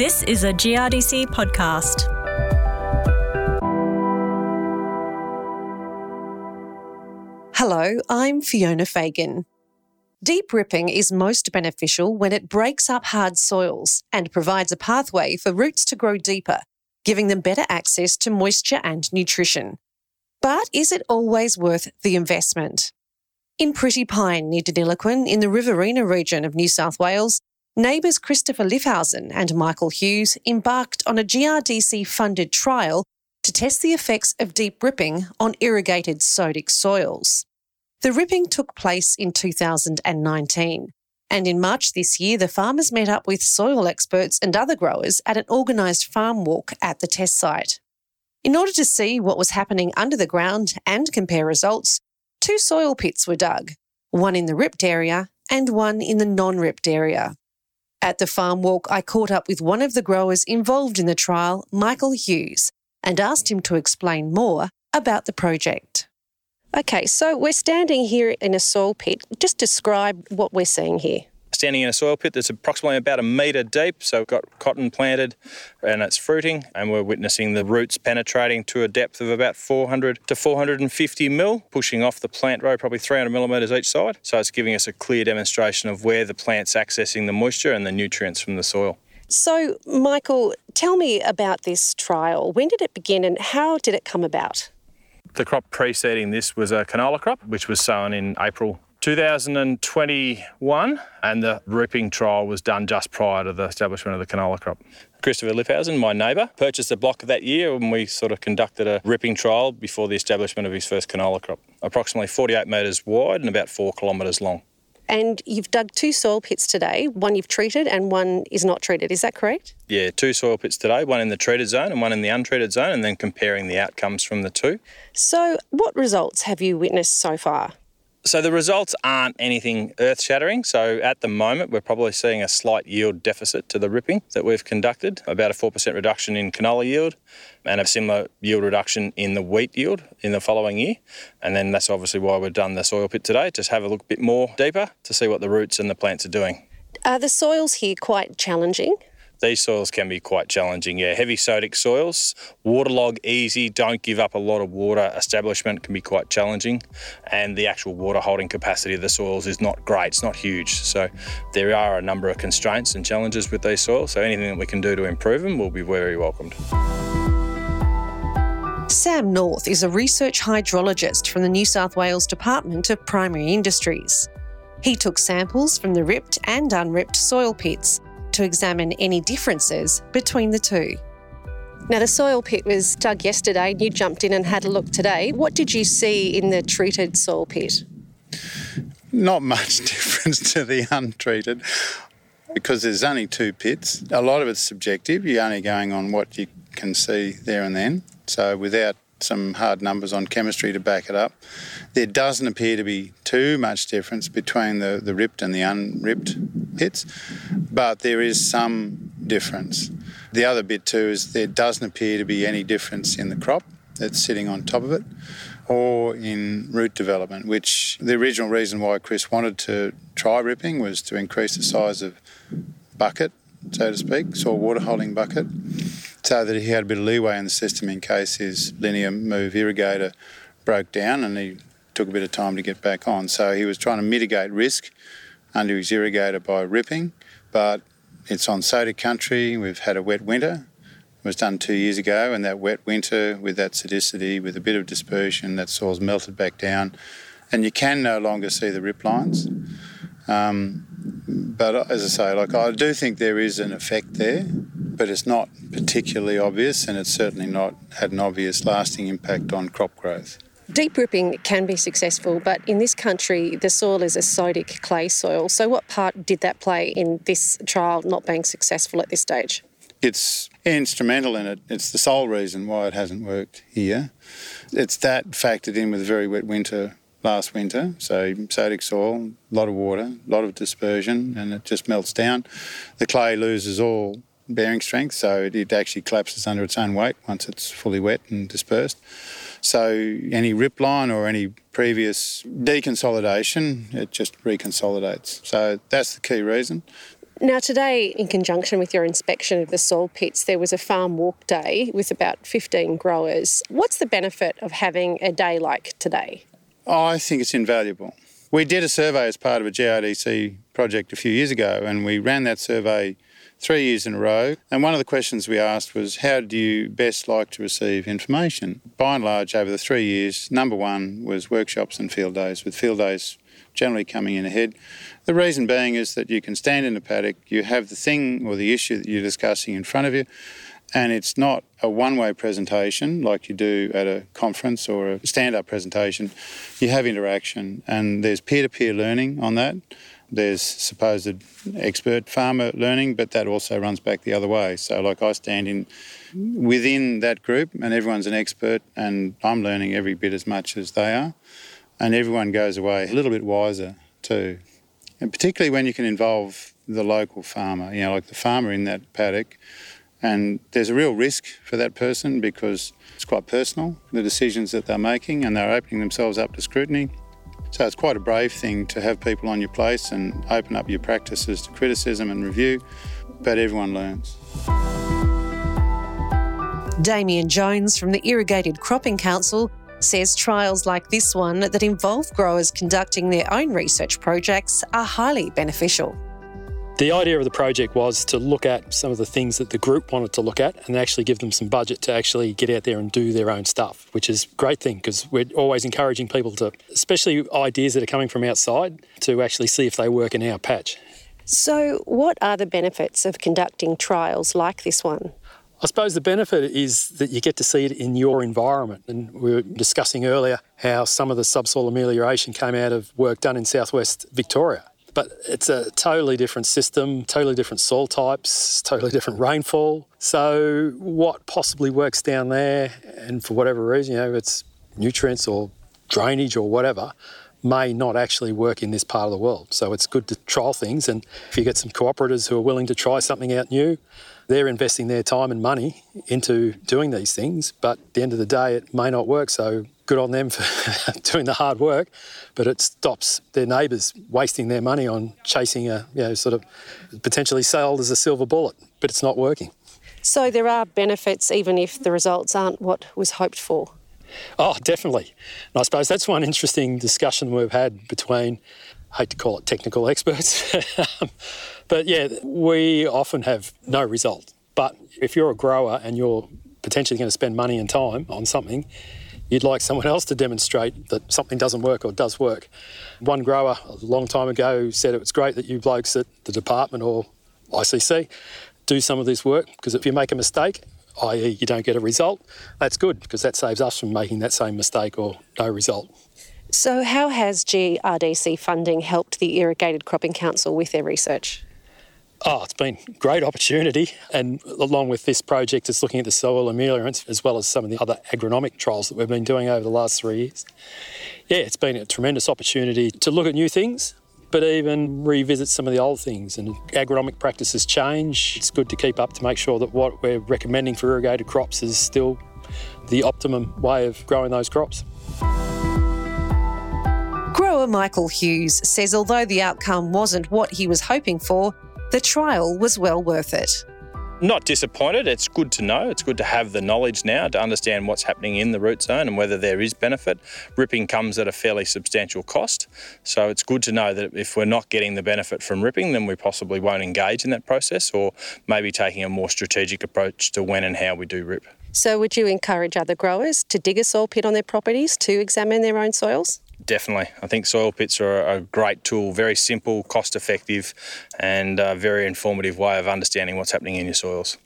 This is a GRDC podcast. Hello, I'm Fiona Fagan. Deep ripping is most beneficial when it breaks up hard soils and provides a pathway for roots to grow deeper, giving them better access to moisture and nutrition. But is it always worth the investment? In Pretty Pine near Deniliquin in the Riverina region of New South Wales, neighbours Christopher Liffhausen and Michael Hughes embarked on a GRDC funded trial to test the effects of deep ripping on irrigated sodic soils. The ripping took place in 2019, and in March this year, the farmers met up with soil experts and other growers at an organised farm walk at the test site. In order to see what was happening under the ground and compare results, two soil pits were dug, one in the ripped area and one in the non ripped area. At the farm walk, I caught up with one of the growers involved in the trial, Michael Hughes, and asked him to explain more about the project. Okay, so we're standing here in a soil pit. Just describe what we're seeing here standing in a soil pit that's approximately about a metre deep. So we've got cotton planted and it's fruiting, and we're witnessing the roots penetrating to a depth of about 400 to 450 mil, pushing off the plant row probably 300 millimetres each side. So it's giving us a clear demonstration of where the plant's accessing the moisture and the nutrients from the soil. So, Michael, tell me about this trial. When did it begin and how did it come about? The crop preceding this was a canola crop, which was sown in April 2021, and the ripping trial was done just prior to the establishment of the canola crop. Christopher Liffhausen, my neighbour, purchased a block that year and we sort of conducted a ripping trial before the establishment of his first canola crop. Approximately 48 metres wide and about 4 kilometres long. And you've dug two soil pits today. One you've treated and one is not treated. Is that correct? Yeah, two soil pits today, one in the treated zone and one in the untreated zone, and then comparing the outcomes from the two. So, what results have you witnessed so far? So the results aren't anything earth shattering. So at the moment, we're probably seeing a slight yield deficit to the ripping that we've conducted, about a 4% reduction in canola yield and a similar yield reduction in the wheat yield in the following year. And then that's obviously why we've done the soil pit today, just have a look a bit more deeper to see what the roots and the plants are doing. Are the soils here quite challenging? These soils can be quite challenging. Yeah, heavy sodic soils, waterlog easy, don't give up a lot of water. Establishment can be quite challenging, and the actual water holding capacity of the soils is not great. It's not huge. So there are a number of constraints and challenges with these soils. So anything that we can do to improve them will be very welcomed. Sam North is a research hydrologist from the New South Wales Department of Primary Industries. He took samples from the ripped and unripped soil pits to examine any differences between the two. Now, the soil pit was dug yesterday, and you jumped in and had a look today. What did you see in the treated soil pit? Not much difference to the untreated because there's only two pits. A lot of it's subjective. You're only going on what you can see there and then. So, without some hard numbers on chemistry to back it up. There doesn't appear to be too much difference between the, the ripped and the unripped pits, but there is some difference. The other bit too is there doesn't appear to be any difference in the crop that's sitting on top of it or in root development, which the original reason why Chris wanted to try ripping was to increase the size of bucket, so to speak, soil water holding bucket so that he had a bit of leeway in the system in case his linear move irrigator broke down and he took a bit of time to get back on. So he was trying to mitigate risk under his irrigator by ripping, but it's on sodic country. We've had a wet winter. It was done two years ago, and that wet winter with that sodicity, with a bit of dispersion, that soil's melted back down, and you can no longer see the rip lines. Um, but as I say, like I do think there is an effect there, but it's not particularly obvious, and it's certainly not had an obvious lasting impact on crop growth. Deep ripping can be successful, but in this country, the soil is a sodic clay soil. So, what part did that play in this trial not being successful at this stage? It's instrumental in it. It's the sole reason why it hasn't worked here. It's that factored in with a very wet winter last winter. So sodic soil, a lot of water, a lot of dispersion, and it just melts down. The clay loses all bearing strength, so it, it actually collapses under its own weight once it's fully wet and dispersed. So any rip line or any previous deconsolidation, it just reconsolidates. So that's the key reason. Now, today, in conjunction with your inspection of the soil pits, there was a farm walk day with about 15 growers. What's the benefit of having a day like today? Oh, I think it's invaluable. We did a survey as part of a GRDC project a few years ago, and we ran that survey three years in a row. And one of the questions we asked was, How do you best like to receive information? By and large, over the three years, number one was workshops and field days, with field days generally coming in ahead. The reason being is that you can stand in a paddock, you have the thing or the issue that you're discussing in front of you, and it's not a one way presentation like you do at a conference or a stand up presentation. You have interaction, and there's peer to peer learning on that. There's supposed expert farmer learning, but that also runs back the other way. So, like I stand in within that group, and everyone's an expert, and I'm learning every bit as much as they are, and everyone goes away a little bit wiser too. And particularly when you can involve the local farmer, you know, like the farmer in that paddock, and there's a real risk for that person because it's quite personal, the decisions that they're making, and they're opening themselves up to scrutiny. So it's quite a brave thing to have people on your place and open up your practices to criticism and review, but everyone learns. Damian Jones from the Irrigated Cropping Council says trials like this one that involve growers conducting their own research projects are highly beneficial. The idea of the project was to look at some of the things that the group wanted to look at and actually give them some budget to actually get out there and do their own stuff, which is a great thing because we're always encouraging people to, especially ideas that are coming from outside, to actually see if they work in our patch. So, what are the benefits of conducting trials like this one? I suppose the benefit is that you get to see it in your environment. And we were discussing earlier how some of the subsoil amelioration came out of work done in southwest Victoria. But it's a totally different system, totally different soil types, totally different rainfall. So, what possibly works down there, and for whatever reason, you know, it's nutrients or drainage or whatever, may not actually work in this part of the world. So, it's good to trial things. And if you get some cooperatives who are willing to try something out new, they're investing their time and money into doing these things. But at the end of the day, it may not work. So, good on them for doing the hard work, but it stops their neighbours wasting their money on chasing a, you know, sort of potentially sold as a silver bullet, but it's not working. So there are benefits even if the results aren't what was hoped for. Oh, definitely. And I suppose that's one interesting discussion we've had between, I hate to call it technical experts, but yeah, we often have no result. But if you're a grower and you're potentially going to spend money and time on something, you'd like someone else to demonstrate that something doesn't work or does work. One grower a long time ago said it was great that you blokes at the department or ICC do some of this work because if you make a mistake, i.e., you don't get a result, that's good because that saves us from making that same mistake or no result. So, how has GRDC funding helped the Irrigated Cropping Council with their research? Oh, it's been a great opportunity. And along with this project, it's looking at the soil ameliorants as well as some of the other agronomic trials that we've been doing over the last three years. Yeah, it's been a tremendous opportunity to look at new things, but even revisit some of the old things. And agronomic practices change. It's good to keep up to make sure that what we're recommending for irrigated crops is still the optimum way of growing those crops. Grower Michael Hughes says although the outcome wasn't what he was hoping for, the trial was well worth it. Not disappointed. It's good to know. It's good to have the knowledge now to understand what's happening in the root zone and whether there is benefit. Ripping comes at a fairly substantial cost. So it's good to know that if we're not getting the benefit from ripping, then we possibly won't engage in that process or maybe taking a more strategic approach to when and how we do rip. So, would you encourage other growers to dig a soil pit on their properties to examine their own soils? Definitely. I think soil pits are a great tool, very simple, cost effective, and a very informative way of understanding what's happening in your soils.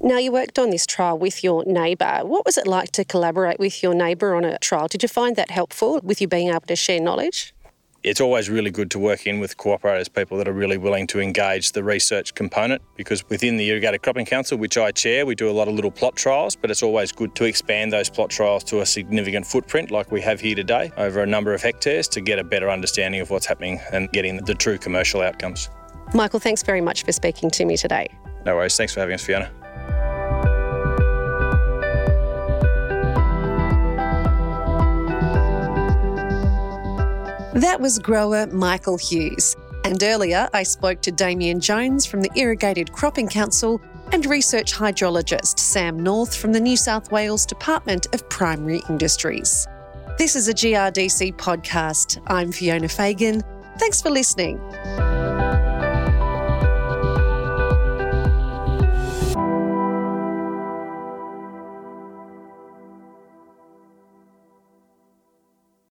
Now, you worked on this trial with your neighbour. What was it like to collaborate with your neighbour on a trial? Did you find that helpful with you being able to share knowledge? It's always really good to work in with cooperators, people that are really willing to engage the research component because within the Irrigated Cropping Council, which I chair, we do a lot of little plot trials, but it's always good to expand those plot trials to a significant footprint like we have here today over a number of hectares to get a better understanding of what's happening and getting the true commercial outcomes. Michael, thanks very much for speaking to me today. No worries. Thanks for having us, Fiona. That was grower Michael Hughes. And earlier, I spoke to Damian Jones from the Irrigated Cropping Council and research hydrologist Sam North from the New South Wales Department of Primary Industries. This is a GRDC podcast. I'm Fiona Fagan. Thanks for listening.